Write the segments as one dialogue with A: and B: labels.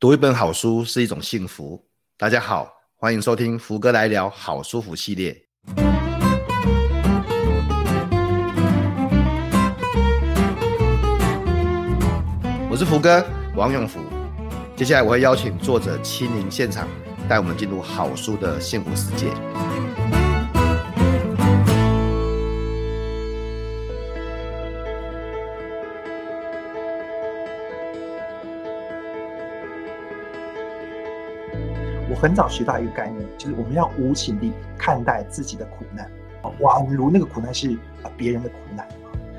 A: 读一本好书是一种幸福。大家好，欢迎收听福哥来聊好舒服系列。我是福哥王永福，接下来我会邀请作者亲临现场，带我们进入好书的幸福世界。
B: 很早学到一个概念，就是我们要无情地看待自己的苦难，宛如那个苦难是啊别人的苦难。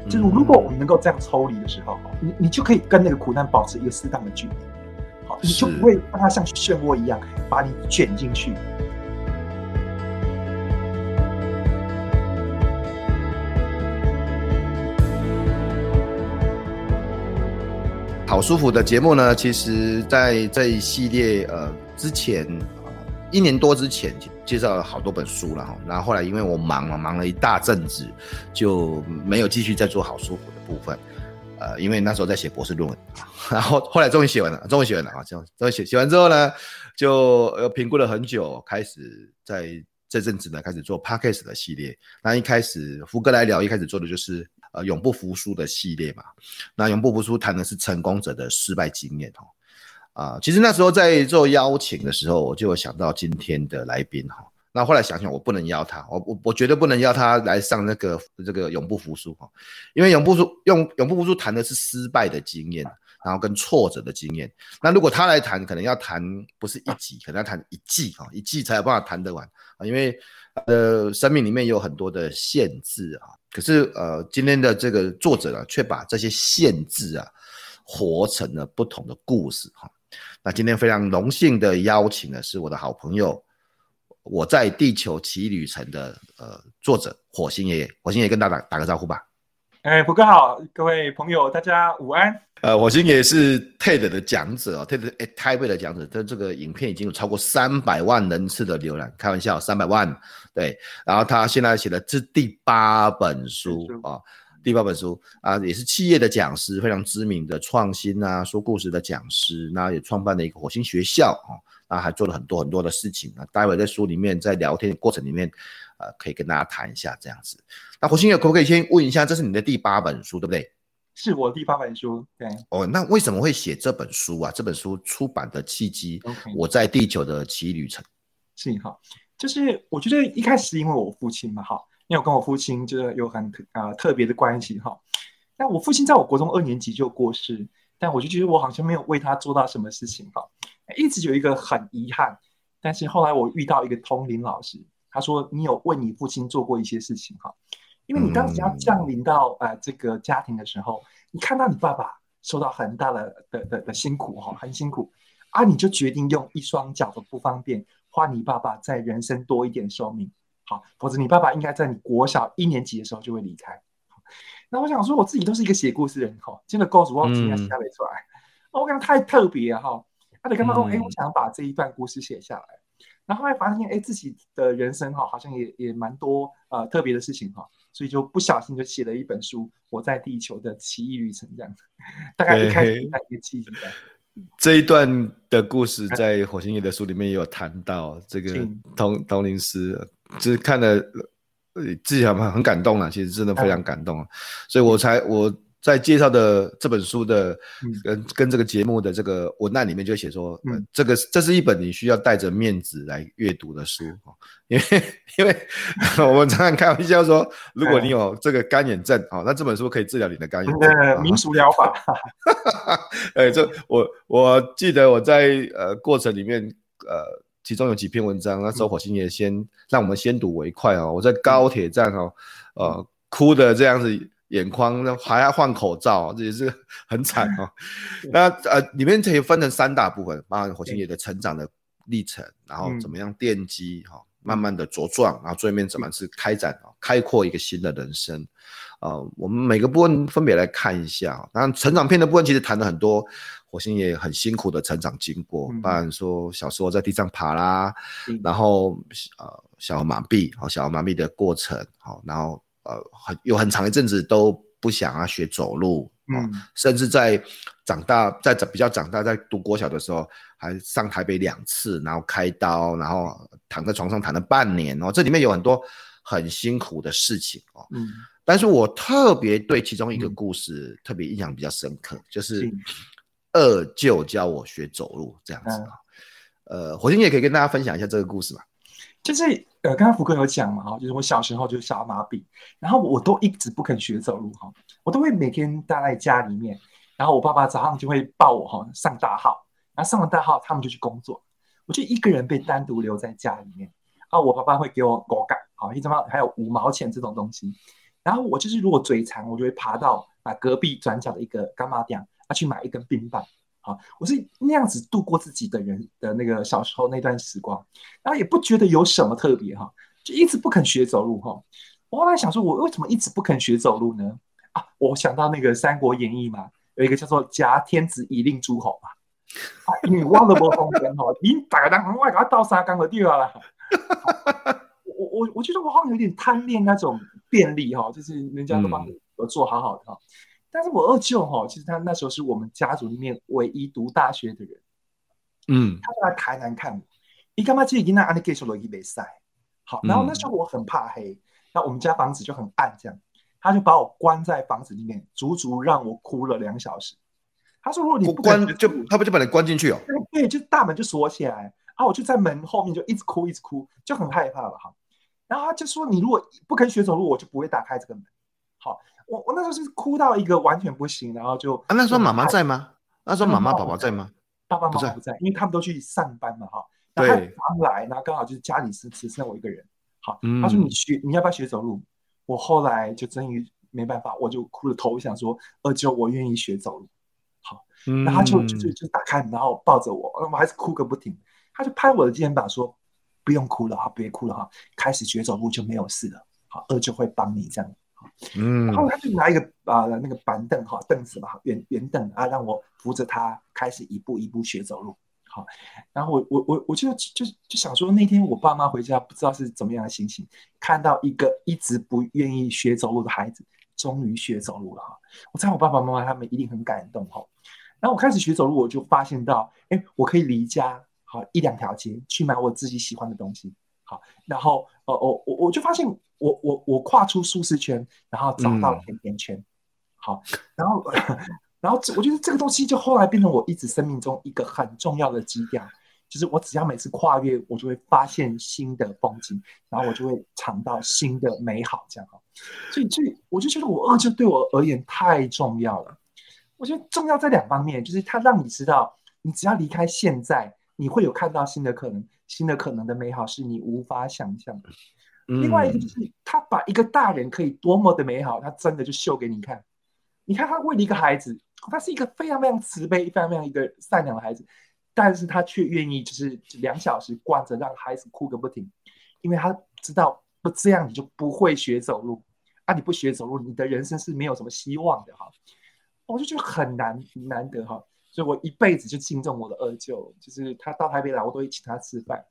B: 就是如果我们能够这样抽离的时候，你你就可以跟那个苦难保持一个适当的距离，好，你就不会让它像漩涡一样把你卷进去。
A: 好舒服的节目呢，其实在这一系列呃。之前一年多之前介绍了好多本书了哈，然后后来因为我忙了，忙了一大阵子，就没有继续再做好书福的部分，呃，因为那时候在写博士论文，然后后来终于写完了，终于写完了啊，这样终于写写完之后呢，就呃评估了很久，开始在这阵子呢开始做 Podcast 的系列。那一开始福哥来聊，一开始做的就是呃永不服输的系列嘛，那永不服输谈的是成功者的失败经验哈。啊，其实那时候在做邀请的时候，我就有想到今天的来宾哈。那后来想想，我不能邀他，我我我绝对不能邀他来上那个这个永不服输哈，因为永不输用永不服输谈的是失败的经验，然后跟挫折的经验。那如果他来谈，可能要谈不是一集，可能要谈一季哈，一季才有办法谈得完啊，因为呃生命里面有很多的限制啊。可是呃今天的这个作者呢，却把这些限制啊活成了不同的故事哈。那今天非常荣幸的邀请的是我的好朋友，我在地球奇旅程的呃作者火星爷爷，火星爷爷跟大家打个招呼吧。
B: 哎，胡哥好，各位朋友大家午安。
A: 呃，火星爷爷是 TED 的讲者哦，TED 哎台北的讲者，这这个影片已经有超过三百万人次的浏览，开玩笑，三百万对。然后他现在写的这第八本书啊。第八本书啊，也是企业的讲师，非常知名的创新啊，说故事的讲师，那也创办了一个火星学校啊，那还做了很多很多的事情啊。待会在书里面，在聊天的过程里面，呃，可以跟大家谈一下这样子。那火星爷可不可以先问一下，这是你的第八本书，对不对？
B: 是我第八本书，对。
A: 哦，那为什么会写这本书啊？这本书出版的契机，Okay. 我在地球的奇异旅程。
B: 是哈，就是我觉得一开始因为我父亲嘛，哈。因为我跟我父亲就是有很特啊、呃、特别的关系哈，那我父亲在我国中二年级就过世，但我就觉得我好像没有为他做到什么事情哈，一直有一个很遗憾。但是后来我遇到一个通灵老师，他说你有为你父亲做过一些事情哈，因为你当时要降临到呃这个家庭的时候，你看到你爸爸受到很大的的的的辛苦哈，很辛苦啊，你就决定用一双脚的不方便换你爸爸在人生多一点寿命。好，否则你爸爸应该在你国小一年级的时候就会离开。那我想说，我自己都是一个写故事人哈，真的故事我今天写没出来，我感觉太特别了哈。他就跟他说，哎、欸，我想把这一段故事写下来。然后后来发现，哎、欸，自己的人生哈，好像也也蛮多呃特别的事情哈，所以就不小心就写了一本书《我在地球的奇异旅程》这样子。大概一开始一个契机。
A: 这一段的故事在火星爷的书里面也有谈到，这个通通灵师。就是看了，呃，自己很很感动了，其实真的非常感动，所以我才我在介绍的这本书的跟跟这个节目的这个文案里面就写说，嗯，这个这是一本你需要带着面子来阅读的书，因为因为我们常常开玩笑说，如果你有这个干眼症，哦，那这本书可以治疗你的干眼症，
B: 民俗疗法，
A: 哎，这我我记得我在呃过程里面呃。其中有几篇文章，那时候火星爷先让我们先睹为快哦。我在高铁站哦，呃，哭的这样子，眼眶还要换口罩，这也是很惨哦。那呃，里面可以分成三大部分，包含火星爷的成长的历程，然后怎么样奠基哈，慢慢的茁壮，然后最后面怎么是开展开阔一个新的人生。呃，我们每个部分分别来看一下。当然，成长片的部分其实谈了很多。火星也很辛苦的成长经过，当然说小时候在地上爬啦，嗯、然后呃小儿麻痹，好小儿麻痹的过程，好然后呃很有很长一阵子都不想要学走路，
B: 嗯，
A: 甚至在长大，在比较长大，在读国小的时候，还上台北两次，然后开刀，然后躺在床上躺了半年哦，这里面有很多很辛苦的事情哦，
B: 嗯，
A: 但是我特别对其中一个故事特别印象比较深刻，就是二舅教我学走路这样子，呃，火星也可以跟大家分享一下这个故事嘛。
B: 就是呃，刚刚福哥有讲嘛，哈，就是我小时候就是小儿麻痹，然后我都一直不肯学走路，哈，我都会每天待在家里面，然后我爸爸早上就会抱我哈上大号，然后上了大号他们就去工作，我就一个人被单独留在家里面，然后我爸爸会给我果干，好，一张还有五毛钱这种东西，然后我就是如果嘴馋，我就会爬到啊隔壁转角的一个干妈店，啊去买一根冰棒。好，我是那样子度过自己的人的那个小时候那段时光，然后也不觉得有什么特别哈，就一直不肯学走路哈。我后来想说，我为什么一直不肯学走路呢？啊，我想到那个《三国演义》嘛，有一个叫做挟天子以令诸侯嘛，啊，你忘了我从前哈，你打个当，我给他倒沙缸的地方了。我我我觉得我好像有点贪恋那种便利哈，就是人家都帮我做好好的哈。但是我二舅哈，其实他那时候是我们家族里面唯一读大学的人，
A: 嗯，
B: 他就来台南看我，你干嘛自己跟他安利给说了一杯赛？好，然后那时候我很怕黑，那、嗯、我们家房子就很暗，这样，他就把我关在房子里面，足足让我哭了两小时。他说：“如果你不关，
A: 就他不就把你关进去哦？”
B: 对，就大门就锁起来，然后我就在门后面就一直哭，一直哭，就很害怕了哈。然后他就说：“你如果不肯学走路，我就不会打开这个门。”好。我我那时候是哭到一个完全不行，然后就
A: 啊，那时候妈妈在吗？那时候妈妈宝宝在吗？
B: 爸爸妈妈不在，因为他们都去上班嘛，哈。对。刚来，然后刚好就是家里是只剩我一个人。好，他说你学，你要不要学走路？我后来就终于没办法，我就哭着头想说，二舅，我愿意学走路。好，然后他就就就打开，然后抱着我，我还是哭个不停。他就拍我的肩膀说，不用哭了哈，别哭了哈，开始学走路就没有事了。好，二舅会帮你这样。嗯，然后他就拿一个啊、呃、那个板凳哈凳子嘛，圆圆凳啊，让我扶着他开始一步一步学走路。好，然后我我我我就就就想说，那天我爸妈回家不知道是怎么样的心情，看到一个一直不愿意学走路的孩子，终于学走路了哈。我猜我爸爸妈妈他们一定很感动哈。然后我开始学走路，我就发现到，哎，我可以离家好一两条街去买我自己喜欢的东西。好，然后呃我我我就发现。我我我跨出舒适圈，然后找到甜甜圈，好，然后 然后我觉得这个东西就后来变成我一直生命中一个很重要的基调，就是我只要每次跨越，我就会发现新的风景，然后我就会尝到新的美好，这样哈。所以所以我就觉得我二舅对我而言太重要了。我觉得重要在两方面，就是它让你知道，你只要离开现在，你会有看到新的可能，新的可能的美好是你无法想象的。另外一个就是，他把一个大人可以多么的美好，他真的就秀给你看。你看他为了一个孩子，他是一个非常非常慈悲、非常非常一个善良的孩子，但是他却愿意就是两小时关着让孩子哭个不停，因为他知道不这样你就不会学走路啊！你不学走路，你的人生是没有什么希望的哈。我就觉得很难很难得哈，所以我一辈子就敬重我的二舅，就是他到台北来，我都会请他吃饭。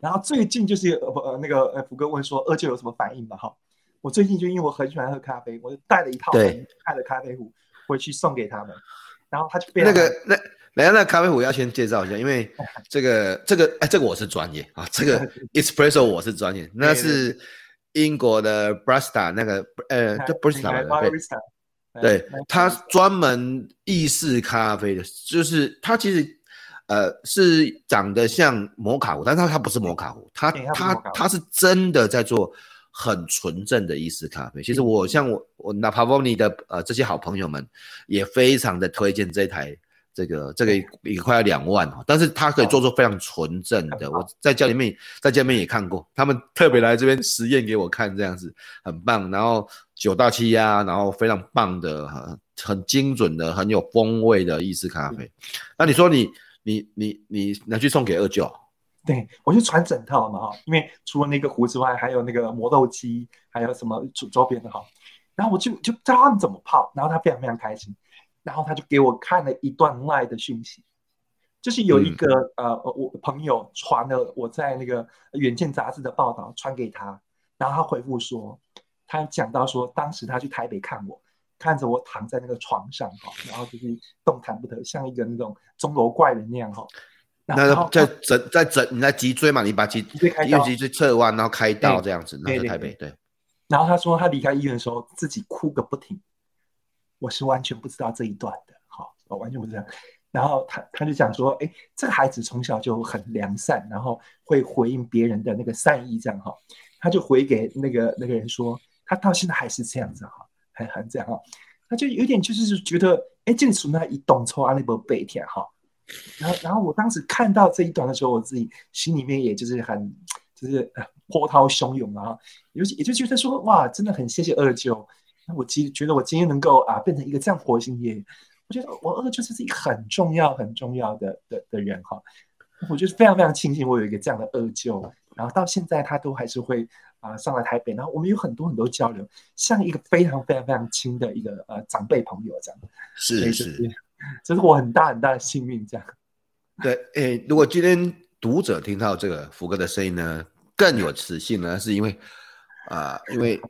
B: 然后最近就是呃那个呃福哥问说二舅有什么反应嘛哈，我最近就因为我很喜欢喝咖啡，我就带了一套很爱的咖啡壶回去送给他们，然后他就变那个
A: 那来那咖啡壶要先介绍一下，因为 这个这个哎这个我是专业啊，这个 espresso 我是专业，那是英国的 Barista 那个呃叫 Barista 对，对他专门意式咖啡的，就是他其实。呃，是长得像摩卡壶，但是它它不是摩卡壶，它它它是真的在做很纯正的意式咖啡。其实我像我我那 Pavoni 的呃这些好朋友们也非常的推荐这台这个这个也快要两万哦，但是它可以做出非常纯正的。我在家里面在家里面也看过，他们特别来这边实验给我看，这样子很棒。然后九大气压，然后非常棒的很很精准的很有风味的意式咖啡。那你说你？你你你拿去送给二舅，
B: 对，我就传整套嘛哈，因为除了那个壶之外，还有那个磨豆机，还有什么周周边的哈，然后我就就教他们怎么泡，然后他非常非常开心，然后他就给我看了一段 LINE 的讯息，就是有一个、嗯、呃我朋友传了我在那个《远见》杂志的报道传给他，然后他回复说，他讲到说，当时他去台北看我，看着我躺在那个床上哈，然后就是动弹不得，像一个那种钟楼怪人那样哈。
A: 那在整在整你在脊椎嘛，你把脊椎脊椎侧弯，然后开刀这样子，那在台北对。
B: 然后他说他离开医院的时候自己哭个不停，我是完全不知道这一段的，好，我完全不知道。然后他他就讲说，哎，这个孩子从小就很良善，然后会回应别人的那个善意，这样哈。他就回给那个那个人说，他到现在还是这样子哈，还还这样哈。他就有点就是觉得，哎，这个从那一动抽啊那伯背天哈。然后然后我当时看到这一段的时候，我自己心里面也就是很就是波涛汹涌啊，尤其也就觉得说，哇，真的很谢谢二舅。那我今觉得我今天能够啊变成一个这样火星爷。我觉得我二舅是一个很重要、很重要的的的人哈，我就是非常非常庆幸我有一个这样的二舅，然后到现在他都还是会啊、呃、上来台北，然后我们有很多很多交流，像一个非常非常非常亲的一个呃长辈朋友这样。
A: 是是，
B: 这是我很大很大的幸运这样。
A: 对，诶，如果今天读者听到这个福哥的声音呢，更有磁性呢，是因为啊、呃，因为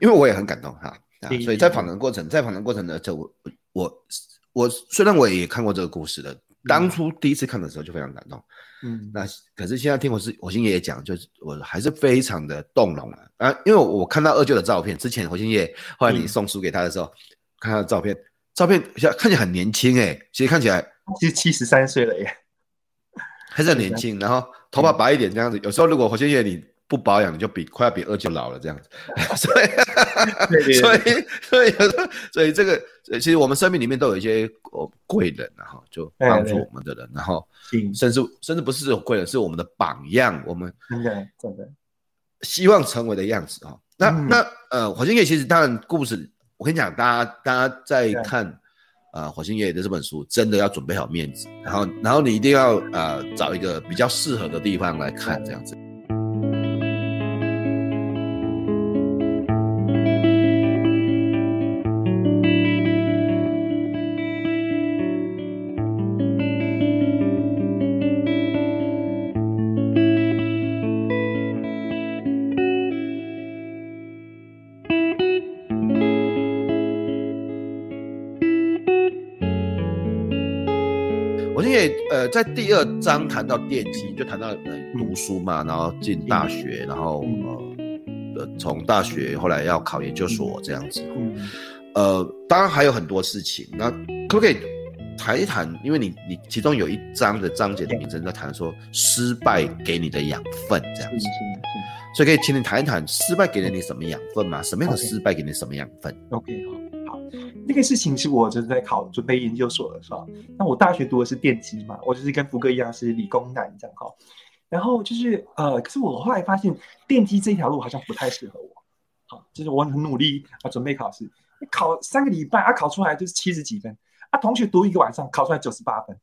A: 因为我也很感动哈。啊所以在访谈过程，在访谈过程呢，就我我我虽然我也看过这个故事的，当初第一次看的时候就非常感动，嗯，那可是现在听我是火星爷爷讲，就是我还是非常的动容了啊，因为我看到二舅的照片，之前火星爷爷后来你送书给他的时候，嗯、看他的照片，照片看起来很年轻哎，其实看起来
B: 其实七十三岁了耶，
A: 还是很年轻，然后头发白一点这样子，有时候如果火星爷爷你。不保养你就比快要比二舅老了这样子，所以所以所以所以这个其实我们生命里面都有一些贵人然后就帮助我们的人，然后甚至甚至不是这种贵人，是我们的榜样，我们希望成为的样子啊。那那呃，火星夜其实当然故事，我跟你讲，大家大家在看呃火星爷爷的这本书，真的要准备好面子，然后然后你一定要呃找一个比较适合的地方来看这样子。在第二章谈到电机，就谈到呃读书嘛，然后进大学，然后呃从大学后来要考研究所这样子。呃，当然还有很多事情，那可不可以谈一谈？因为你你其中有一章的章节的名称在谈说失败给你的养分这样子，所以可以请你谈一谈失败给了你什么养分吗？什么样的失败给你什么养分
B: ？OK 好。那个事情是我就是在考准备研究所的时候，那我大学读的是电机嘛，我就是跟福哥一样是理工男这样哈。然后就是呃，可是我后来发现电机这条路好像不太适合我，好，就是我很努力啊准备考试，考三个礼拜啊考出来就是七十几分啊，同学读一个晚上考出来九十八分，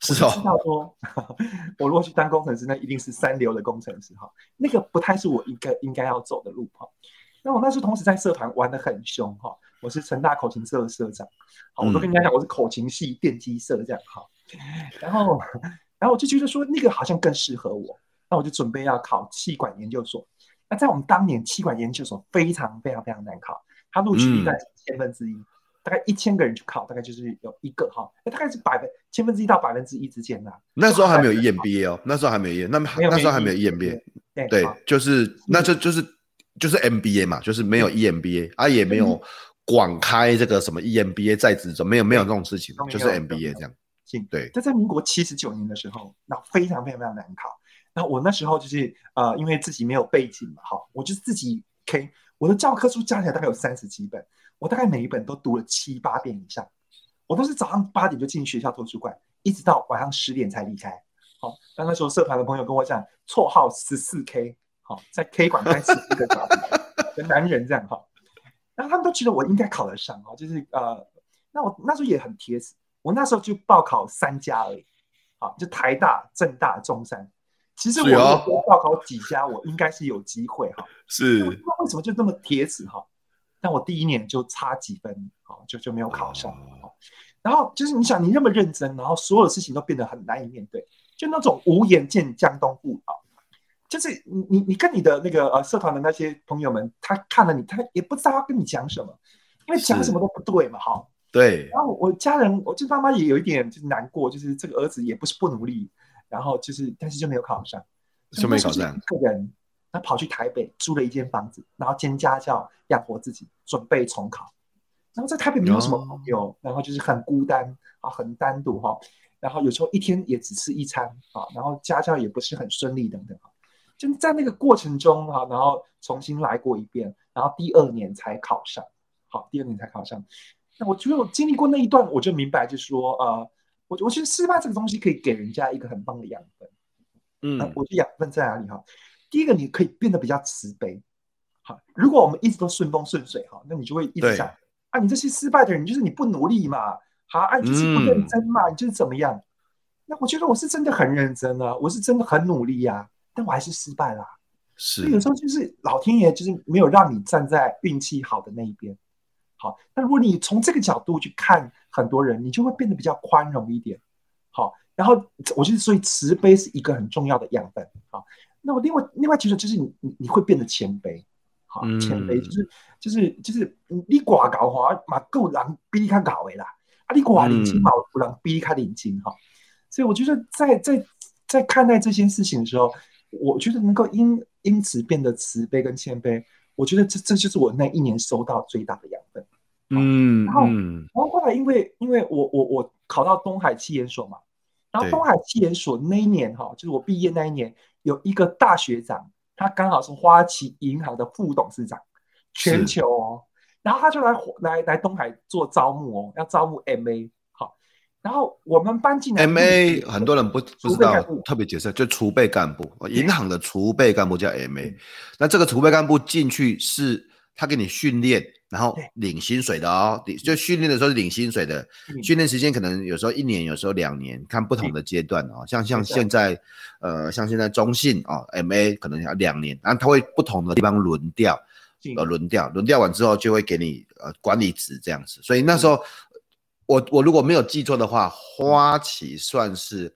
B: 是哦，知道说 我如果去当工程师，那一定是三流的工程师哈，那个不太是我应该应该要走的路哈。那我那时候同时在社团玩的很凶哈。我是成大口琴社的社长，好，我都跟人家讲我是口琴系电机社这样哈，然后，然后我就觉得说那个好像更适合我，那我就准备要考气管研究所。那在我们当年气管研究所非常非常非常难考，它录取率在千分之一，大概一千个人去考，大概就是有一个哈，大概是百分千分之一到百分之一之间呐。
A: 那时候还没有 EMBA 哦，那时候还没有，那么那时候还没有 EMBA，对，就是那就就是就是 MBA 嘛，就是没有 EMBA 啊，也没有。广开这个什么 EMBA 在职中没有没有这种事情，就是 MBA 这样。对，
B: 这在民国七十九年的时候，那非常非常非常难考。那我那时候就是呃，因为自己没有背景嘛，哈，我就自己 K，我的教科书加起来大概有三十几本，我大概每一本都读了七八遍以上。我都是早上八点就进学校图书馆，一直到晚上十点才离开。好，但那时候社团的朋友跟我讲，绰号十四 K，好，在 K 馆待十四个小时 的男人这样哈。然后他们都觉得我应该考得上哦，就是呃，那我那时候也很贴实，我那时候就报考三家而已，啊，就台大、政大、中山。其实我报考几家，我应该是有机会哈。
A: 是。
B: 不知道为什么就这么贴实哈？但我第一年就差几分，好，就就没有考上。然后就是你想，你那么认真，然后所有的事情都变得很难以面对，就那种无颜见江东父啊。就是你你你跟你的那个呃社团的那些朋友们，他看了你，他也不知道要跟你讲什么，因为讲什么都不对嘛，哈。
A: 对。
B: 然后我家人，我就妈妈也有一点就是难过，就是这个儿子也不是不努力，然后就是但是就没有考上，
A: 就没考上。
B: 一个人，他跑去台北租了一间房子，然后兼家教养活自己，准备重考。然后在台北没有什么朋友，然后就是很孤单啊，很单独哈。然后有时候一天也只吃一餐啊，然后家教也不是很顺利等等。就在那个过程中哈，然后重新来过一遍，然后第二年才考上。好，第二年才考上。那我觉得我经历过那一段，我就明白，就是说，呃，我我觉得失败这个东西可以给人家一个很棒的养分。嗯，我觉得养分在哪里哈？第一个，你可以变得比较慈悲。好，如果我们一直都顺风顺水哈，那你就会一直想啊，你这些失败的人，就是你不努力嘛，好，啊，你就是不认真嘛，你就是怎么样？那我觉得我是真的很认真啊，我是真的很努力呀。但我还是失败啦，是。所以有时候就是老天爷就是没有让你站在运气好的那一边。好，那如果你从这个角度去看很多人，你就会变得比较宽容一点。好，然后我觉得所以慈悲是一个很重要的养分。好，那我另外另外其实就是你你你会变得谦卑。好，谦卑就是就是就是你寡搞话嘛够人比你较搞的啦，啊你寡领金嘛有人逼你较领巾哈。所以我觉得在在在看待这件事情的时候。我觉得能够因因此变得慈悲跟谦卑，我觉得这这就是我那一年收到最大的养分。嗯，然后然后后来因为因为我我我考到东海气研所嘛，然后东海气研所那一年哈，就是我毕业那一年，有一个大学长，他刚好是花旗银行的副董事长，全球哦，然后他就来来来东海做招募哦，要招募 MA。然后我们搬进来
A: ，MA 很多人不不知道，特别解释，就储备干部，银行的储备干部叫 MA。那这个储备干部进去是他给你训练，然后领薪水的哦，就训练的时候是领薪水的，训练时间可能有时候一年，有时候两年，看不同的阶段哦。像像现在，呃，像现在中信哦，MA 可能要两年，然后他会不同的地方轮调，呃，轮调，轮调完之后就会给你呃管理职这样子，所以那时候。我我如果没有记错的话，花旗算是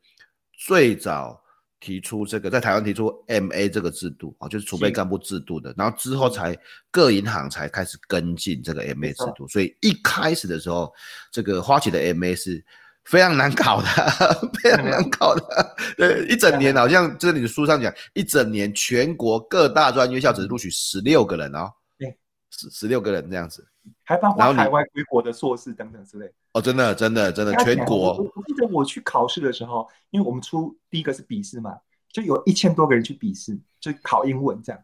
A: 最早提出这个，在台湾提出 MA 这个制度啊，就是储备干部制度的，然后之后才各银行才开始跟进这个 MA 制度，所以一开始的时候，这个花旗的 MA 是非常难搞的，非常难搞的，对，一整年 好像这里的书上讲，一整年全国各大专院校只录取十六个人哦，对，十十六个人这样子。
B: 还包括海外归国的硕士等等之类
A: 哦，真的真的真的全国
B: 我。我记得我去考试的时候，因为我们出第一个是笔试嘛，就有一千多个人去笔试，就考英文这样。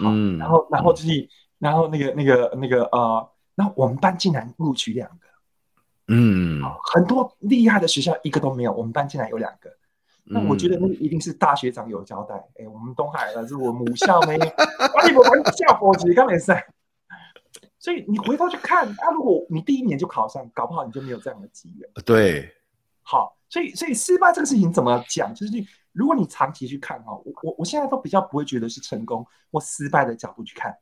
B: 嗯，然后然后就是、嗯、然后那个那个那个呃，然后我们班竟然录取两个。嗯，很多厉害的学校一个都没有，我们班竟然有两个。那我觉得那一定是大学长有交代。哎、嗯，我们东海的是我母校没，啊你们玩笑国际刚没赛。所以你回头去看，啊，如果你第一年就考上，搞不好你就没有这样的机缘。
A: 对，
B: 好，所以所以失败这个事情怎么讲？就是如果你长期去看哈，我我我现在都比较不会觉得是成功或失败的角度去看，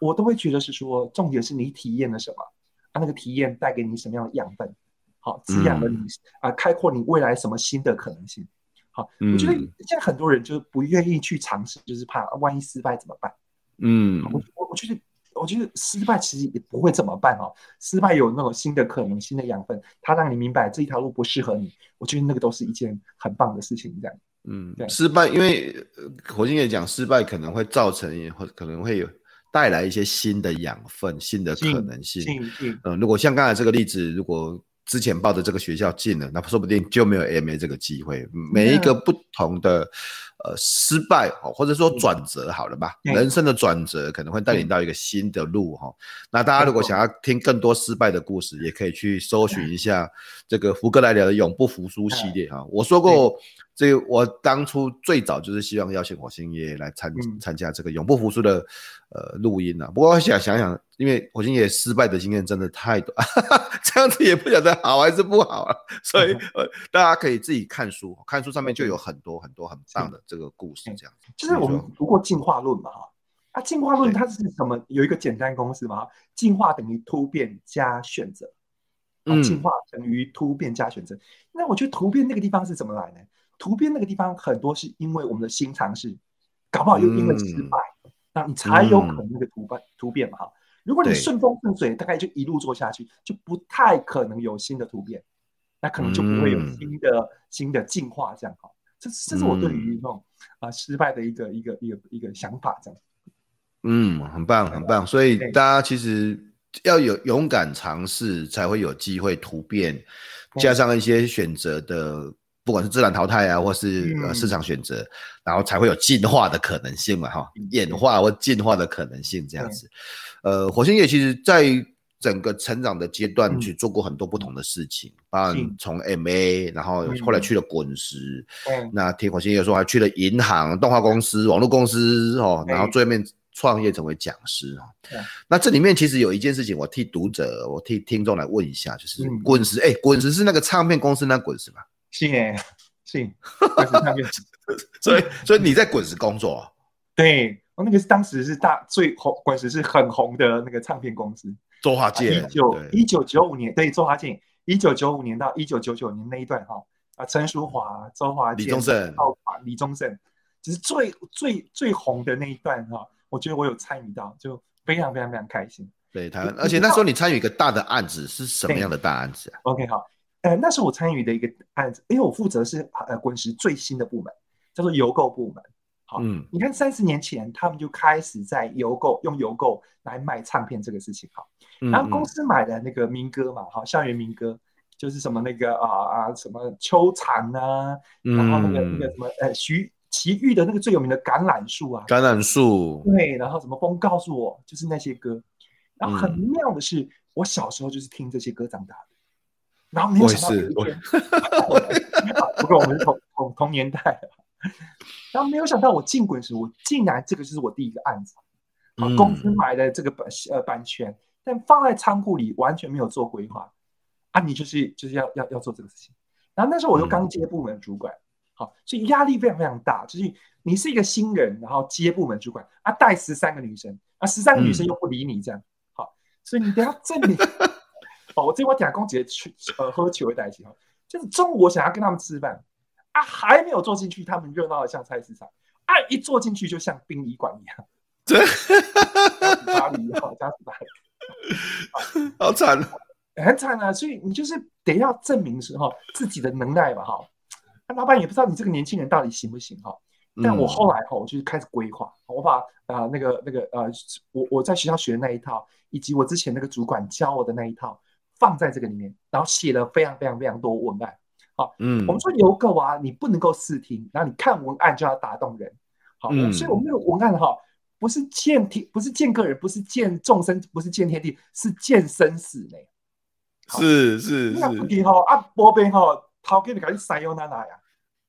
B: 我都会觉得是说，重点是你体验了什么，啊，那个体验带给你什么样的养分，好，滋养了你啊，开阔你未来什么新的可能性。好，我觉得现在很多人就是不愿意去尝试，就是怕万一失败怎么办？嗯，我我我觉得。我觉得失败其实也不会怎么办哦，失败有那种新的可能、新的养分，它让你明白这一条路不适合你。我觉得那个都是一件很棒的事情，这样。
A: 嗯，对。失败，因为火星也讲，失败可能会造成，或可能会有带来一些新的养分、新的可能性。嗯，嗯，如果像刚才这个例子，如果之前报的这个学校进了，那说不定就没有 MA 这个机会。每一个不同的呃失败哦或者说转折，好了吧？人生的转折可能会带领到一个新的路哈。那大家如果想要听更多失败的故事，也可以去搜寻一下这个福格莱聊的永不服输系列哈。我说过。这个我当初最早就是希望邀请火星爷爷来参参加这个永不服输的呃录音啊。不过我想想想，因为火星爷爷失败的经验真的太多，这样子也不晓得好还是不好啊。所以呃，大家可以自己看书，看书上面就有很多很多很棒的这个故事。这样子，
B: 就是我们读过进化论嘛哈。啊，进化论它是什么？有一个简单公式嘛，进化等于突变加选择。啊，进化等于突变加选择。那我觉得突变那个地方是怎么来呢？突变那个地方很多是因为我们的新尝试，搞不好又因为失败，嗯、那你才有可能那个突变突变嘛哈。如果你顺风顺水，大概就一路做下去，就不太可能有新的突变，那可能就不会有新的、嗯、新的进化这样哈。这这是我对于那种啊、呃、失败的一个一个一个一个想法这样。
A: 嗯，很棒很棒。所以大家其实要有勇敢尝试，才会有机会突变，加上一些选择的。不管是自然淘汰啊，或是呃市场选择，嗯、然后才会有进化的可能性嘛，哈，演化或进化的可能性这样子。呃，火星爷其实在整个成长的阶段去做过很多不同的事情，包含从 MA，然后后来去了滚石，嗯、那听火星爷说还去了银行、动画公司、网络公司哦，然后最后面创业成为讲师哈。嗯、那这里面其实有一件事情，我替读者、我替听众来问一下，就是滚石，哎、嗯，滚石是那个唱片公司那滚石吗？
B: 是诶，是，
A: 所以所以你在滚石工作？
B: 对，我那个是当时是大最红，滚石是很红的那个唱片公司。
A: 周华健，
B: 一九一九九五年，对，周华健，一九九五年到一九九九年那一段哈，啊，陈淑华、周华健、
A: 李宗盛、
B: 李宗盛，就是最最最红的那一段哈，我觉得我有参与到，就非常非常非常开心。
A: 对他，而且那时候你参与一个大的案子是什么样的大案子啊
B: ？OK，好。呃，那是我参与的一个案子，因为我负责是呃滚石最新的部门，叫做邮购部门。好，嗯，你看三十年前他们就开始在邮购用邮购来卖唱片这个事情，好，然后公司买的那个民歌嘛，哈，校园民歌就是什么那个啊啊什么秋蝉啊，然后那个那个什么呃徐奇遇的那个最有名的橄榄树啊，
A: 橄榄树，
B: 对，然后什么风告诉我就是那些歌，然后很妙的是，我小时候就是听这些歌长大的。然后没有想到有一天，不过我们是同同同年代。然后没有想到我进滚石，我竟然这个就是我第一个案子。好，公司买的这个版呃版权，但放在仓库里完全没有做规划。啊，你就是就是要要要做这个事情。然后那时候我又刚接部门主管，好，所以压力非常非常大。就是你是一个新人，然后接部门主管啊，带十三个女生啊，十三个女生又不理你这样，好，所以你等下证明。哦，我这我讲公姐去呃喝酒在一起哈，就是中午我想要跟他们吃饭啊，还没有坐进去，他们热闹的像菜市场啊，一坐进去就像殡仪馆一样，
A: 对，
B: 巴黎好，加斯巴
A: 黎，好惨，
B: 很惨啊！所以你就是得要证明是哈自己的能耐吧哈，那老板也不知道你这个年轻人到底行不行哈，但我后来哈，我就开始规划，我把啊那个那个呃，我我在学校学的那一套，以及我之前那个主管教我的那一套。放在这个里面，然后写了非常非常非常多文案。好，嗯，我们说邮购啊，你不能够视听，然后你看文案就要打动人。好，嗯、所以我们那个文案哈，不是见天，不是见个人，不是见众生，不是见天地，是见生死呢。
A: 是是是。
B: 你好啊，波边哈，掏给你赶紧塞哟那那呀。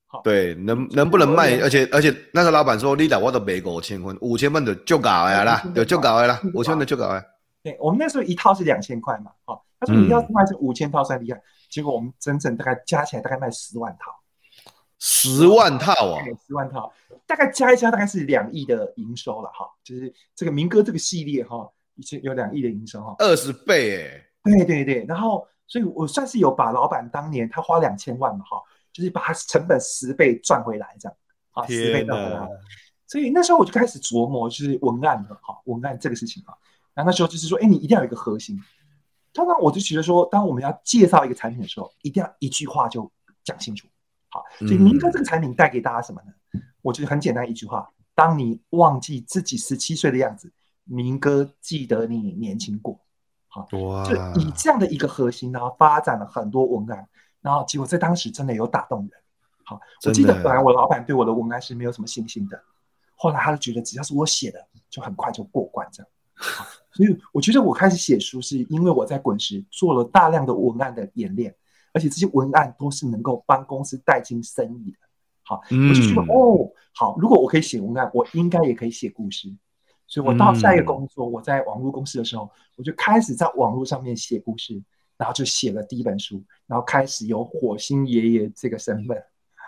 B: 好，
A: 对，能能不能卖？而且而且那个老板说，你来我都卖五千份，五千份就就搞的啦，就就搞呀啦，五千的就就搞的。
B: 对，我们那时候一套是两千块嘛，好。他说：“你要卖是五千套算厉害，嗯、结果我们整整大概加起来大概卖十万套，
A: 十万套啊，
B: 十万套，大概加一加大概是两亿的营收了哈，就是这个民歌这个系列哈，已经有两亿的营收哈，
A: 二十倍哎，
B: 对对对，然后所以我算是有把老板当年他花两千万嘛哈，就是把他成本十倍赚回来这样，啊，十倍赚回来，所以那时候我就开始琢磨就是文案了哈，文案这个事情哈，然后那时候就是说，哎，你一定要有一个核心。”通常我就觉得说，当我们要介绍一个产品的时候，一定要一句话就讲清楚。好，所以明哥这个产品带给大家什么呢？嗯、我觉得很简单一句话：当你忘记自己十七岁的样子，明哥记得你年轻过。好，哇就以这样的一个核心，然后发展了很多文案，然后结果在当时真的有打动人。好，我记得本来我老板对我的文案是没有什么信心的，后来他就觉得只要是我写的，就很快就过关这样。所以我觉得我开始写书，是因为我在滚石做了大量的文案的演练，而且这些文案都是能够帮公司带进生意的。好，我就觉得哦，好，如果我可以写文案，我应该也可以写故事。所以我到下一个工作，我在网络公司的时候，我就开始在网络上面写故事，然后就写了第一本书，然后开始有火星爷爷这个身份。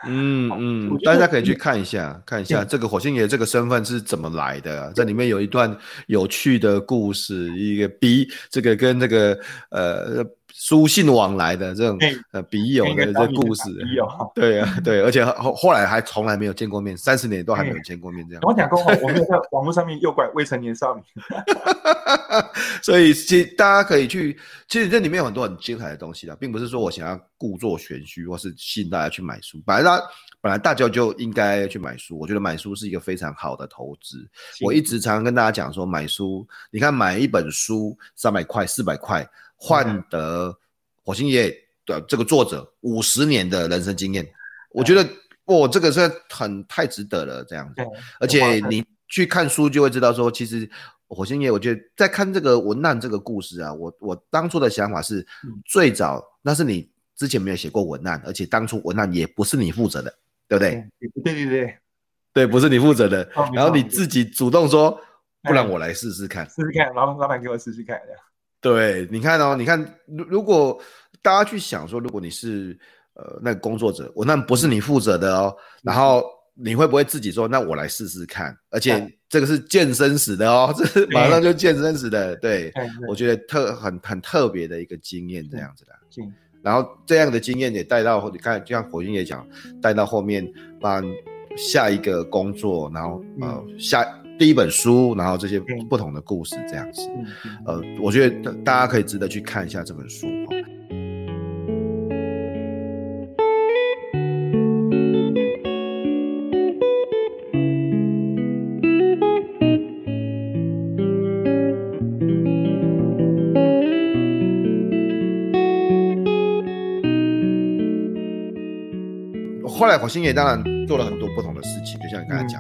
A: 嗯嗯，大家可以去看一下，看一下这个火星爷这个身份是怎么来的。这里面有一段有趣的故事，一个比这个跟这个呃书信往来的这种呃笔友的这故事，对啊对，而且后后来还从来没有见过面，三十年都还没有见过面这样。
B: 我讲过，我没有在网络上面诱拐未成年少女。
A: 所以其实大家可以去，其实这里面有很多很精彩的东西啦，并不是说我想要故作玄虚，或是吸引大家去买书。本来大本来大家就应该去买书，我觉得买书是一个非常好的投资。我一直常常跟大家讲说，买书，你看买一本书三百块、四百块。换得火星爷爷的这个作者五十年的人生经验，我觉得哦，这个是很太值得了，这样子。而且你去看书就会知道说，其实火星爷爷，我觉得在看这个文案这个故事啊，我我当初的想法是，最早那是你之前没有写过文案，而且当初文案也不是你负责的，对不对？
B: 对对对
A: 对，不是你负责的，然后你自己主动说，不然我来试试看，
B: 试试看，老老板给我试试看，这样。
A: 对，你看哦，你看，如如果大家去想说，如果你是呃那个工作者，我那不是你负责的哦，然后你会不会自己说，那我来试试看？而且这个是健身死的哦，这是马上就健身死的。对，我觉得特很很特别的一个经验这样子的。然后这样的经验也带到，你看，就像火星也讲，带到后面帮下一个工作，然后呃下。第一本书，然后这些不同的故事这样子，呃，我觉得大家可以值得去看一下这本书。后来火星也当然做了很多不同的事情，就像你刚才讲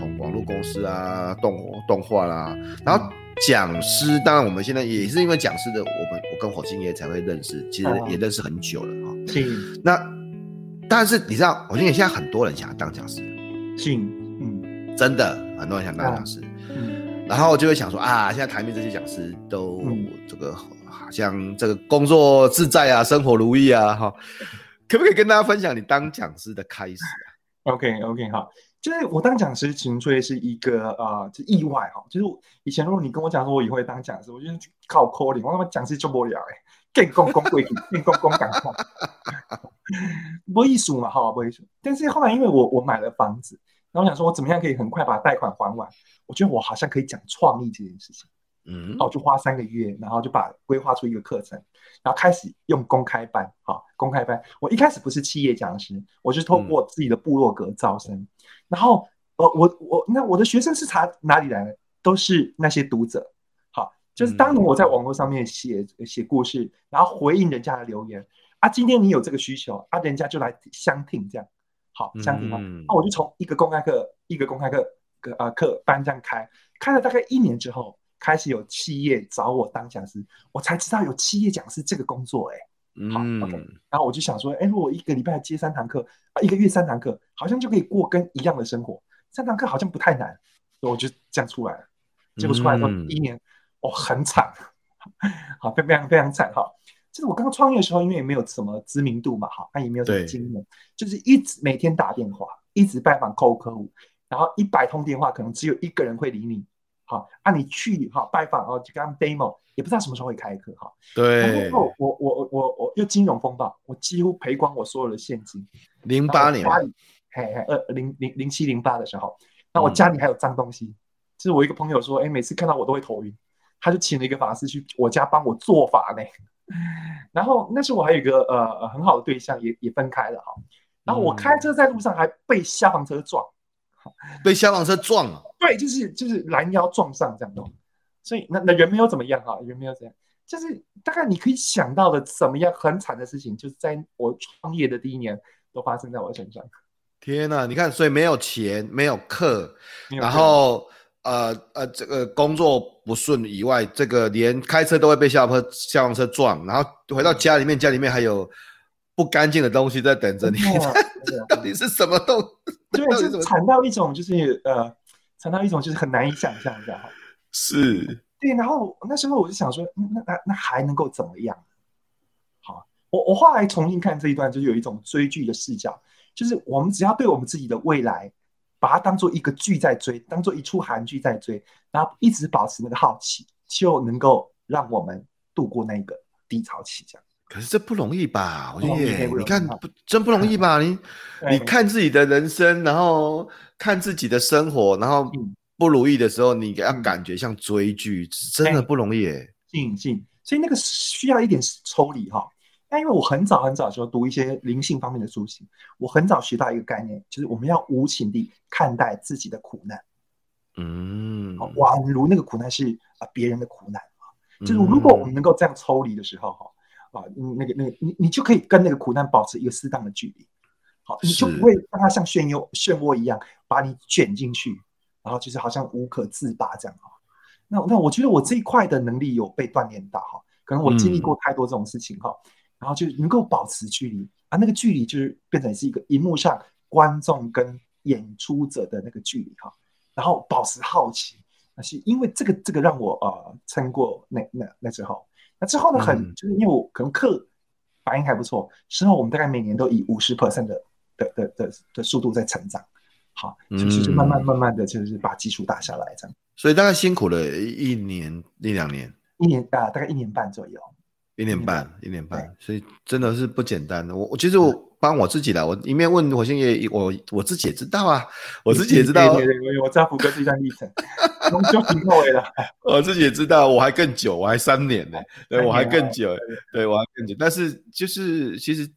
A: 的。公司啊，动动画啦，然后讲师，当然我们现在也是因为讲师的，我们我跟火星爷才会认识，其实也认识很久了哈。是，那但是你知道，火星爷现在很多人想要当讲师，
B: 是，嗯，
A: 真的很多人想当讲师，嗯，然后就会想说啊，现在台面这些讲师都这个好像这个工作自在啊，生活如意啊，哈，可不可以跟大家分享你当讲师的开始啊
B: ？OK OK 好。就是我当讲师，纯粹是一个呃，就意外哈。就是以前如果你跟我讲说我以后会当讲师，我就是靠 calling，我他妈讲师做不了哎，更公公贵，更公公赶快，不艺术嘛，好不艺术。但是后来因为我我买了房子，然后我想说我怎么样可以很快把贷款还完，我觉得我好像可以讲创意这件事情。嗯，然后我就花三个月，然后就把规划出一个课程，然后开始用公开班，好，公开班。我一开始不是企业讲师，我就是透过自己的部落格招生，嗯、然后呃，我我那我的学生是查哪里来的？都是那些读者，好，就是当年我在网络上面写写故事，然后回应人家的留言啊，今天你有这个需求啊，人家就来相听这样，好，相听嗯。啊、我就从一个公开课一个公开课个呃课班这样开，开了大概一年之后。开始有企业找我当讲师，我才知道有企业讲师这个工作、欸，哎，好、嗯、，OK。然后我就想说，哎、欸，如果一个礼拜接三堂课，啊，一个月三堂课，好像就可以过跟一样的生活。三堂课好像不太难，所以我就这样出来了。结果出来之后，第一年，哦，很惨，好，非常非常惨，哈。就是我刚刚创业的时候，因为也没有什么知名度嘛，哈，那也没有什么经验，就是一直每天打电话，一直拜访客户客户，然后一百通电话，可能只有一个人会理你。好，啊，你去哈拜访哦，就跟他们 demo，也不知道什么时候会开课哈。对。然后我我我我我又金融风暴，我几乎赔光我所有的现金。
A: 零八年。
B: 嘿嘿，二零零零七零八的时候，那我家里还有脏东西。就是我一个朋友说，哎，每次看到我都会头晕，他就请了一个法师去我家帮我做法呢。然后那时候我还有一个呃很好的对象，也也分开了哈。然后我开车在路上还被消防车撞。
A: 被消防车撞了，
B: 对，就是就是拦腰撞上这样的，所以那那人没有怎么样哈，人没有怎样，就是大概你可以想到的怎么样很惨的事情，就是在我创业的第一年都发生在我身上。
A: 天哪，你看，所以没有钱，没有课，然后呃呃，这个工作不顺以外，这个连开车都会被消防车消防车撞，然后回到家里面，家里面还有。不干净的东西在等着你，到底是什么都？
B: 对，就惨到一种，就是呃，惨到一种，就是很难以想象这样。
A: 是，
B: 对。然后那时候我就想说，那那那还能够怎么样？好，我我后来重新看这一段，就是有一种追剧的视角，就是我们只要对我们自己的未来，把它当做一个剧在追，当做一出韩剧在追，然后一直保持那个好奇，就能够让我们度过那个低潮期这样。
A: 可是这不容易吧？我觉得你看不真不容易吧？你 你看自己的人生，然后看自己的生活，然后不如意的时候，你给要感觉像追剧，真的不容易诶。
B: 静静，所以那个需要一点抽离哈。但因为我很早很早时候读一些灵性方面的书籍，我很早学到一个概念，就是我们要无情地看待自己的苦难。
A: 嗯，
B: 宛如那个苦难是啊别人的苦难啊，就是如果我们能够这样抽离的时候哈，啊，那个那个你你就可以跟那个苦难保持一个适当的距离，好，你就不会让它像漩涡漩涡一样把你卷进去，然后就是好像无可自拔这样哈。那那我觉得我这一块的能力有被锻炼到哈，可能我经历过太多这种事情哈，然后就能够保持距离啊，那个距离就是变成是一个荧幕上观众跟演出者的那个距离哈。然后保持好奇，那是因为这个这个让我呃撑过那那那之后，那之后呢很、嗯、就是因为我可能课反应还不错，之后我们大概每年都以五十 percent 的的的的的速度在成长，好，就是就慢慢慢慢的就是把基础打下来这样。
A: 所以大概辛苦了一年一两年，
B: 一年啊大概一年半左右，
A: 一年半一年半，所以真的是不简单的。我我其实我。帮我自己的，我一面问火星爷，我我自己也知道啊，我自己也知道，
B: 对对对，我知道福哥这段历程，就挺后悔的。
A: 我自己也知道，我还更久，我还三年呢，对我还更久，对我还更久。但是就是其实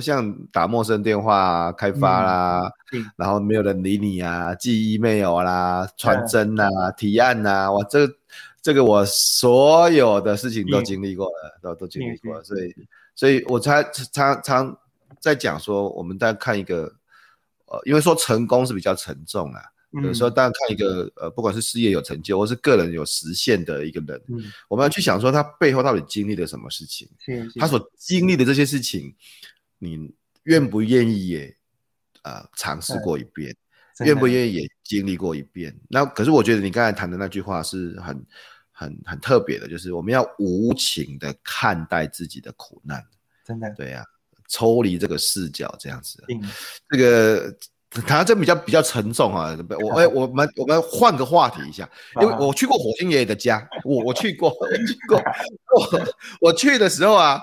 A: 像打陌生电话开发啦，然后没有人理你啊，寄 email 啦，传真啊，提案呐，哇，这这个我所有的事情都经历过了，都都经历过了，所以所以我才常常。在讲说，我们在看一个，呃，因为说成功是比较沉重啊。有时候当然看一个，呃，不管是事业有成就，或是个人有实现的一个人，嗯，我们要去想说他背后到底经历了什么事情，他所经历的这些事情，你愿不愿意也，呃，尝试过一遍，愿不。愿意也经历过一遍？那可是我觉得你刚才谈的那句话是很、很、很特别的，就是我们要无情的看待自己的苦难，
B: 真的，
A: 对呀。抽离这个视角，这样子，嗯、这个谈这比较比较沉重啊。我 哎，我们我们换个话题一下，因为我去过火星爷爷的家，我我去过，我去过，我 我去的时候啊，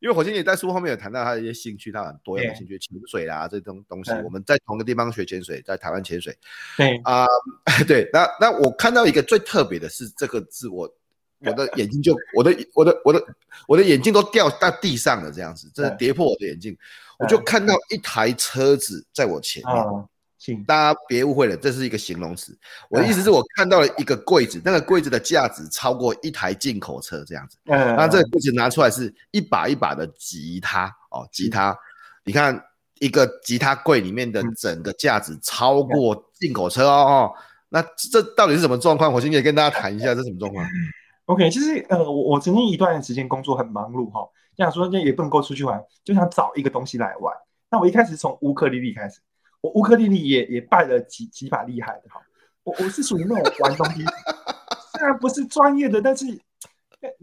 A: 因为火星爷爷在书后面有谈到他的一些兴趣，他很多样的兴趣，潜水啦这种东西，我们在同个地方学潜水，在台湾潜水，对啊，对，那那我看到一个最特别的是这个字，我。我的眼睛就，我的我的我的我的眼镜都掉到地上了，这样子，真的跌破我的眼镜。我就看到一台车子在我前面，请大家别误会了，这是一个形容词。我的意思是我看到了一个柜子，那个柜子的价值超过一台进口车这样子。嗯，那这个柜子拿出来是一把一把的吉他哦，吉他。你看一个吉他柜里面的整个价值超过进口车哦。那这到底是什么状况？我先可以跟大家谈一下，这是什么状况
B: ？OK，其实呃，我我曾经一段时间工作很忙碌哈，想说那也不能够出去玩，就想找一个东西来玩。那我一开始从乌克丽丽开始，我乌克丽丽也也拜了几几把厉害的哈。我我是属于那种玩东西，虽然不是专业的，但是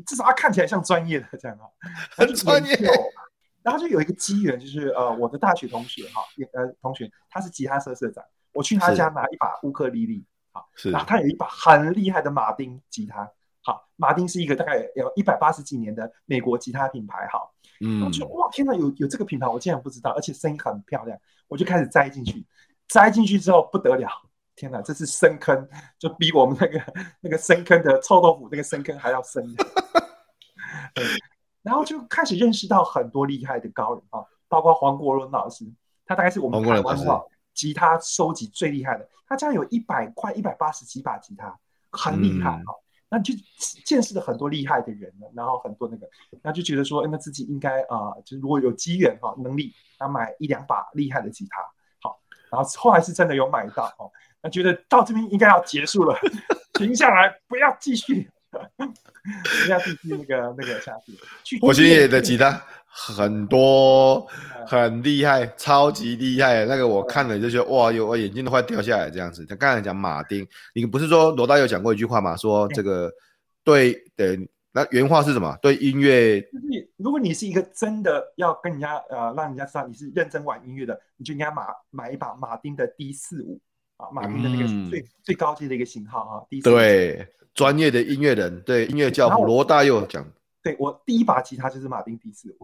B: 至少它看起来像专业的这样哈，很专业。然后就有一个机缘，就是呃，我的大学同学哈，呃，同学他是吉他社社长，我去他家拿一把乌克丽丽，好，然后他有一把很厉害的马丁吉他。好，马丁是一个大概有一百八十几年的美国吉他品牌。好，嗯，我就哇，天哪，有有这个品牌，我竟然不知道，而且声音很漂亮，我就开始栽进去。栽进去之后不得了，天哪，这是深坑，就比我们那个那个深坑的臭豆腐那个深坑还要深。对，然后就开始认识到很多厉害的高人啊，包括黄国伦老师，他大概是我们台湾哈吉他收集最厉害的，他家有一百快一百八十几把吉他，很厉害啊。嗯那就见识了很多厉害的人了，然后很多那个，那就觉得说，那自己应该啊、就是如果有机缘哈，能力，那买一两把厉害的吉他，好，然后后来是真的有买到哦，那觉得到这边应该要结束了，停下来，不要继续，不 要继续那个那个下去。
A: 火星爷爷的吉他。很多很厉害，超级厉害。那个我看了就觉得哇，有我眼睛都快掉下来这样子。他刚才讲马丁，你不是说罗大佑讲过一句话吗？说这个对对，那原话是什么？对音乐，
B: 就是如果你是一个真的要跟人家呃，让人家知道你是认真玩音乐的，你就应该买买一把马丁的 D 四五啊，马丁的那个是最、嗯、最高级的一个型号啊。D 四
A: 五对，专业的音乐人，对音乐教父罗大佑讲。
B: 对我第一把吉他就是马丁 D 四五。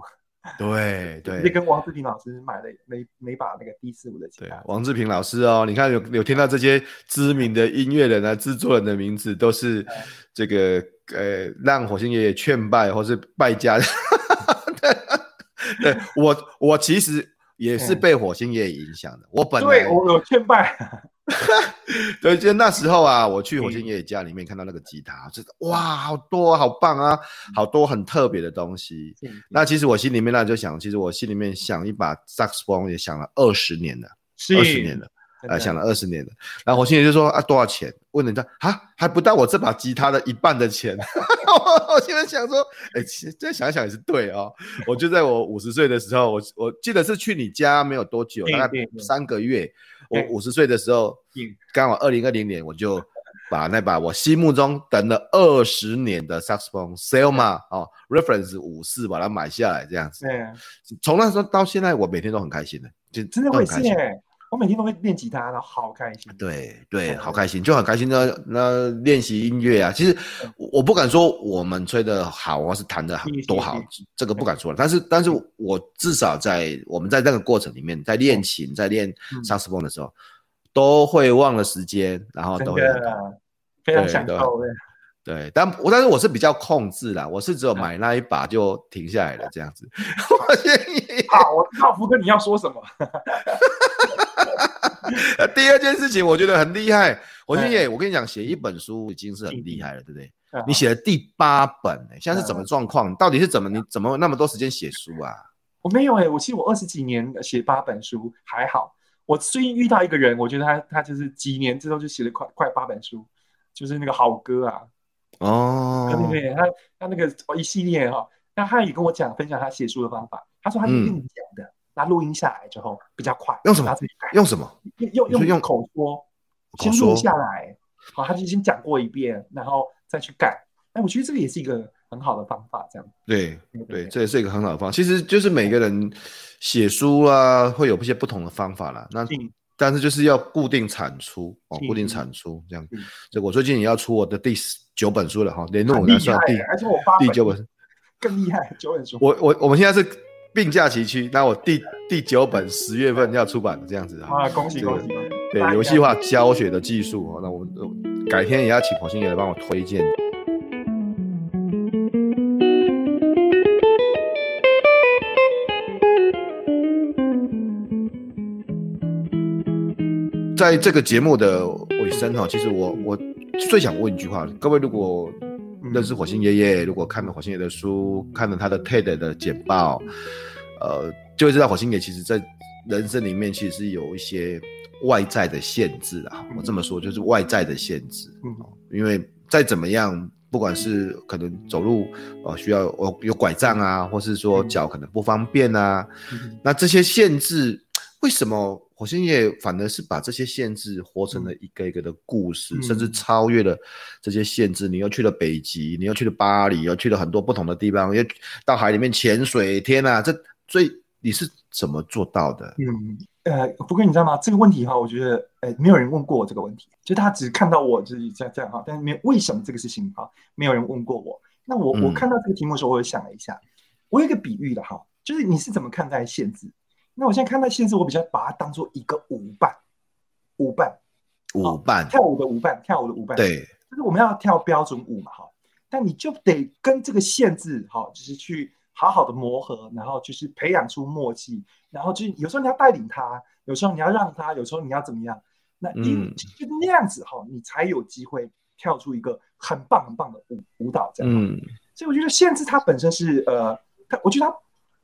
A: 对对，
B: 也跟王志平老师买了每每把那个 D 四五的吉他。
A: 对，王志平老师哦，你看有有听到这些知名的音乐人啊、制作人的名字，都是这个呃，让火星爷爷劝败或是败家的。对，我我其实也是被火星爷爷影响的，我本来
B: 对我有劝败。
A: 对，就那时候啊，我去火星爷爷家里面看到那个吉他，就是哇，好多，好棒啊，好多很特别的东西。那其实我心里面那就想，其实我心里面想一把萨克斯风也想了二十年了，二十年了，呃，想了二十年了。然后火星爷爷就说啊，多少钱？问人家啊，还不到我这把吉他的一半的钱。我现在想说，哎，其实再想想也是对哦。我就在我五十岁的时候，我我记得是去你家没有多久，大概三个月。我五十岁的时候，刚好二零二零年，我就把那把我心目中等了二十年的 saxophone Selma 哦，Reference 五四把它买下来，这样子。对，从那时候到现在，我每天都很开心的，就
B: 真的会开心。我每天都会练吉他，然后好开心。
A: 对对，好开心，就很开心的那练习音乐啊。其实我不敢说我们吹的好，或是弹的多好，这个不敢说了。但是，但是我至少在我们在那个过程里面，在练琴，在练萨克斯风的时候，都会忘了时间，然后都会
B: 非常享受。
A: 对，但我但是我是比较控制啦，我是只有买那一把就停下来了这样子。
B: 好，我知道福哥你要说什么。
A: 第二件事情，我觉得很厉害。火星爷，我跟你讲，写一本书已经是很厉害了，对不对？你写了第八本，欸，现在是怎么状况？到底是怎么？你怎么那么多时间写书啊？
B: 我没有哎，我其实我二十几年写八本书还好。我最近遇到一个人，我觉得他他就是几年之后就写了快快八本书，就是那个好哥啊。
A: 哦，
B: 对对，他他那个一系列哈，那他也跟我讲分享他写书的方法。他说他是跟你讲的。那录音下来之后比较快，
A: 用什么？用什么？
B: 用用用口说，先录下来，好，他就先讲过一遍，然后再去改。哎，我觉得这个也是一个很好的方法，这样。
A: 对对，这也是一个很好的方法。其实就是每个人写书啊，会有一些不同的方法啦。那但是就是要固定产出哦，固定产出这样。这我最近也要出我的第九本书了哈，连诺我来算第，
B: 而且我发
A: 第九本
B: 更厉害，九本书。
A: 我我我们现在是。并驾齐驱，那我第第九本十月份要出版这样子
B: 啊，恭喜恭喜！
A: 对，游戏化教学的技术，那我改天也要请火星爷来帮我推荐。在这个节目的尾声哈，其实我我最想问一句话：各位如果认识火星爷爷，如果看了火星爷的书，看了他的 TED 的简报。呃，就会知道火星爷其实在人生里面其实是有一些外在的限制啊。我这么说就是外在的限制，嗯，因为再怎么样，不管是可能走路呃需要有有拐杖啊，或是说脚可能不方便啊，那这些限制为什么火星爷反而是把这些限制活成了一个一个的故事，甚至超越了这些限制？你又去了北极，你又去了巴黎，又去了很多不同的地方，又到海里面潜水，天啊，这。最你是怎么做到的？
B: 嗯，呃，不过你知道吗？这个问题哈，我觉得，呃，没有人问过我这个问题，就他只看到我就是这样这样哈，但是没有为什么这个事情哈，没有人问过我。那我我看到这个题目的时候，我就想了一下，嗯、我有一个比喻的哈，就是你是怎么看待限制？那我现在看到限制，我比较把它当做一个舞伴，舞伴，
A: 舞伴，
B: 跳舞的舞伴，跳舞的舞伴，
A: 对，
B: 就是我们要跳标准舞嘛哈，但你就得跟这个限制哈，就是去。好好的磨合，然后就是培养出默契，然后就是有时候你要带领他，有时候你要让他，有时候你要怎么样？那就那样子哈，你才有机会跳出一个很棒很棒的舞舞蹈这样。嗯，所以我觉得限制它本身是呃，它我觉得它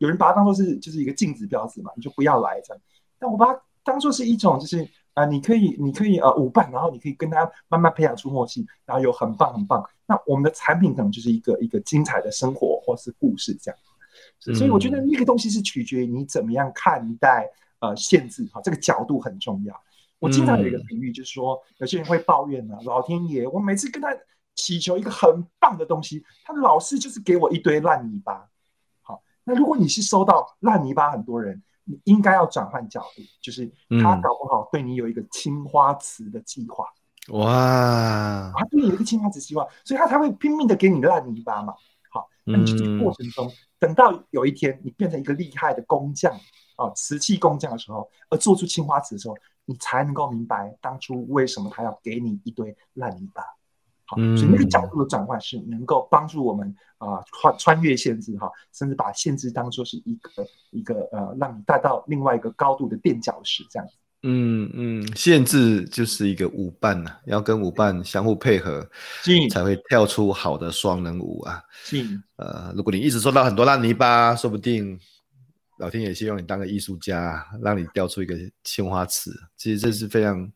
B: 有人把它当做是就是一个禁止标志嘛，你就不要来这样。但我把它当做是一种就是。啊、呃，你可以，你可以呃舞伴，然后你可以跟他慢慢培养出默契，然后有很棒很棒。那我们的产品可能就是一个一个精彩的生活或是故事这样。嗯、所以我觉得那个东西是取决于你怎么样看待呃限制哈，这个角度很重要。我经常有一个比喻，就是说、嗯、有些人会抱怨呢、啊，老天爷，我每次跟他祈求一个很棒的东西，他老是就是给我一堆烂泥巴。好，那如果你是收到烂泥巴，很多人。你应该要转换角度，就是他搞不好对你有一个青花瓷的计划。
A: 哇，
B: 他对你有一个青花瓷计划，所以他才会拼命的给你烂泥巴嘛。好，那你这个过程中，等到有一天你变成一个厉害的工匠啊，瓷器工匠的时候，而做出青花瓷的时候，你才能够明白当初为什么他要给你一堆烂泥巴。好，所以那个角度的转换是能够帮助我们啊穿穿越限制哈，甚至把限制当做是一个一个呃，让你带到另外一个高度的垫脚石这样子。
A: 嗯嗯，限制就是一个舞伴呐、啊，要跟舞伴相互配合，才会跳出好的双人舞啊。
B: 是，
A: 呃，如果你一直受到很多烂泥巴，说不定老天爷希望你当个艺术家，让你雕出一个青花瓷。其实这是非常，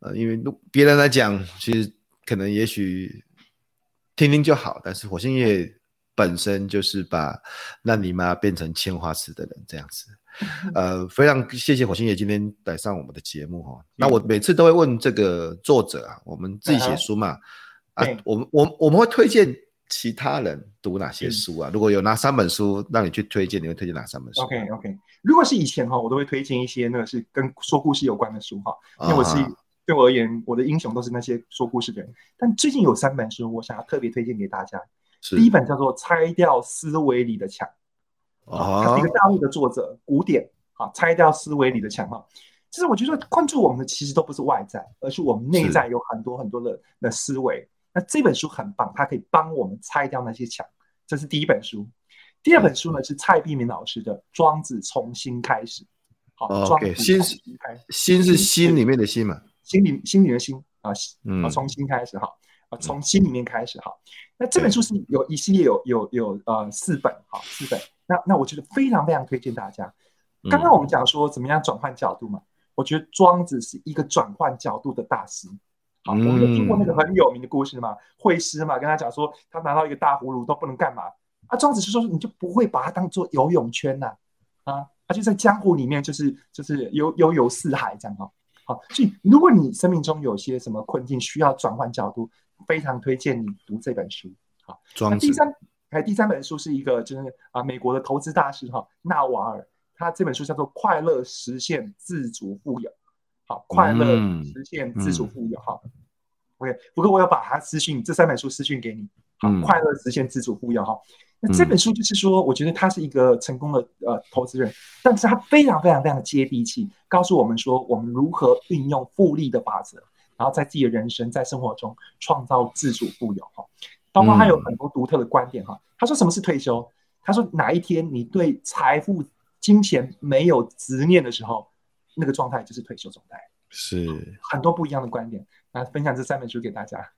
A: 呃，因为别人来讲，其实。可能也许听听就好，但是火星爷爷本身就是把烂泥巴变成千花瓷的人，这样子。呃，非常谢谢火星爷今天来上我们的节目哈。那我每次都会问这个作者啊，我们自己写书嘛，啊，我们我我们会推荐其他人读哪些书啊？如果有哪三本书让你去推荐，你会推荐哪三本书
B: ？OK OK，如果是以前哈，我都会推荐一些那个是跟说故事有关的书哈，因为我是。对我而言，我的英雄都是那些说故事的人。但最近有三本书，我想要特别推荐给大家。第一本叫做《拆掉思维里的墙》，啊，它是一个大陆的作者，古典啊，《拆掉思维里的墙》哈。其实我觉得关注我们的其实都不是外在，而是我们内在有很多很多的的思维。那这本书很棒，它可以帮我们拆掉那些墙。这是第一本书。第二本书呢是蔡碧明老师的《庄子重新开始》。好，
A: 庄子重新开始。心是心里面的心嘛。
B: 心里心里的心啊，嗯，从心开始哈，啊，从心里面开始哈。那这本书是有一系列有有有呃四本哈，四本。那那我觉得非常非常推荐大家。刚刚我们讲说怎么样转换角度嘛，我觉得庄子是一个转换角度的大师。好，我们有听过那个很有名的故事嘛，惠施嘛，跟他讲说他拿到一个大葫芦都不能干嘛啊，庄子是说你就不会把它当做游泳圈呐啊，他就在江湖里面就是就是悠悠游四海这样哈。好，所以如果你生命中有些什么困境需要转换角度，非常推荐你读这本书。好，那第三还第三本书是一个就是啊美国的投资大师哈纳瓦尔，他这本书叫做《快乐实现自主富有》。好，快乐实现自主富有。好、嗯、OK，不过我要把它私讯这三本书私讯给你。好，嗯、快乐实现自主富有。哈。那这本书就是说，我觉得他是一个成功的呃投资人，但是他非常非常非常的接地气，告诉我们说我们如何运用复利的法则，然后在自己的人生在生活中创造自主富有哈。包括他有很多独特的观点哈。他说什么是退休？他说哪一天你对财富、金钱没有执念的时候，那个状态就是退休状态。
A: 是
B: 很多不一样的观点，来分享这三本书给大家。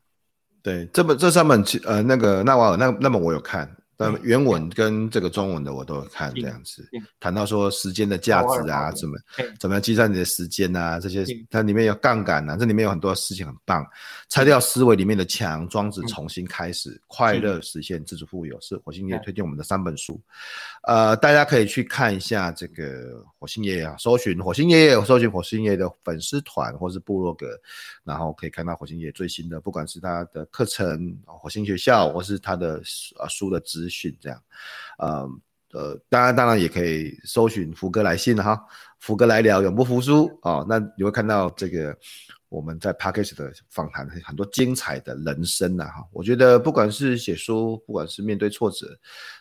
A: 对，这本这三本呃那个纳瓦尔那那本我有看。但原文跟这个中文的我都有看，这样子谈到说时间的价值啊，怎么怎么样计算你的时间啊，这些它里面有杠杆啊，这里面有很多事情很棒。拆掉思维里面的墙，装置重新开始，快乐实现自主富有，是火星爷爷推荐我们的三本书。呃，大家可以去看一下这个火星爷爷啊，搜寻火星爷爷，搜寻火星爷爷的粉丝团或是部落格，然后可以看到火星爷爷最新的，不管是他的课程、火星学校，或是他的呃书的资讯这样，呃呃，当然当然也可以搜寻福哥来信哈，福哥来聊永不服输啊、哦，那你会看到这个我们在 Podcast 的访谈很多精彩的人生呐哈，我觉得不管是写书，不管是面对挫折，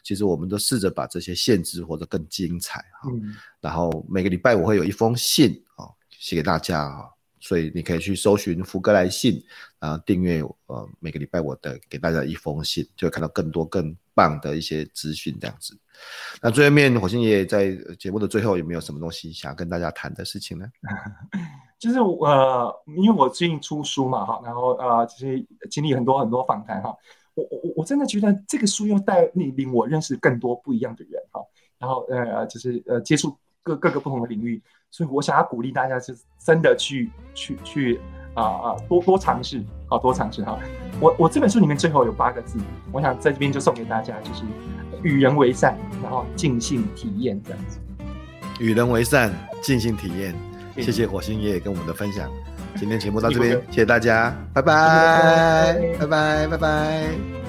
A: 其实我们都试着把这些限制活得更精彩哈，嗯、然后每个礼拜我会有一封信啊写给大家啊。所以你可以去搜寻福哥来信，然后订阅呃每个礼拜我的给大家一封信，就会看到更多更棒的一些资讯这样子。那最后面火星爷爷在节目的最后有没有什么东西想要跟大家谈的事情呢？
B: 就是呃，因为我最近出书嘛哈，然后呃就是经历很多很多访谈哈，我我我真的觉得这个书又带你领我认识更多不一样的人哈，然后呃就是呃接触各各个不同的领域。所以我想要鼓励大家，是真的去去去啊啊，多多尝试，好多尝试哈。我我这本书里面最后有八个字，我想在这边就送给大家，就是与人为善，然后尽兴体验这样子。
A: 与人为善，尽兴体验。谢谢火星爷爷跟我们的分享。今天节目到这边，谢谢大家，拜拜，拜拜，拜拜。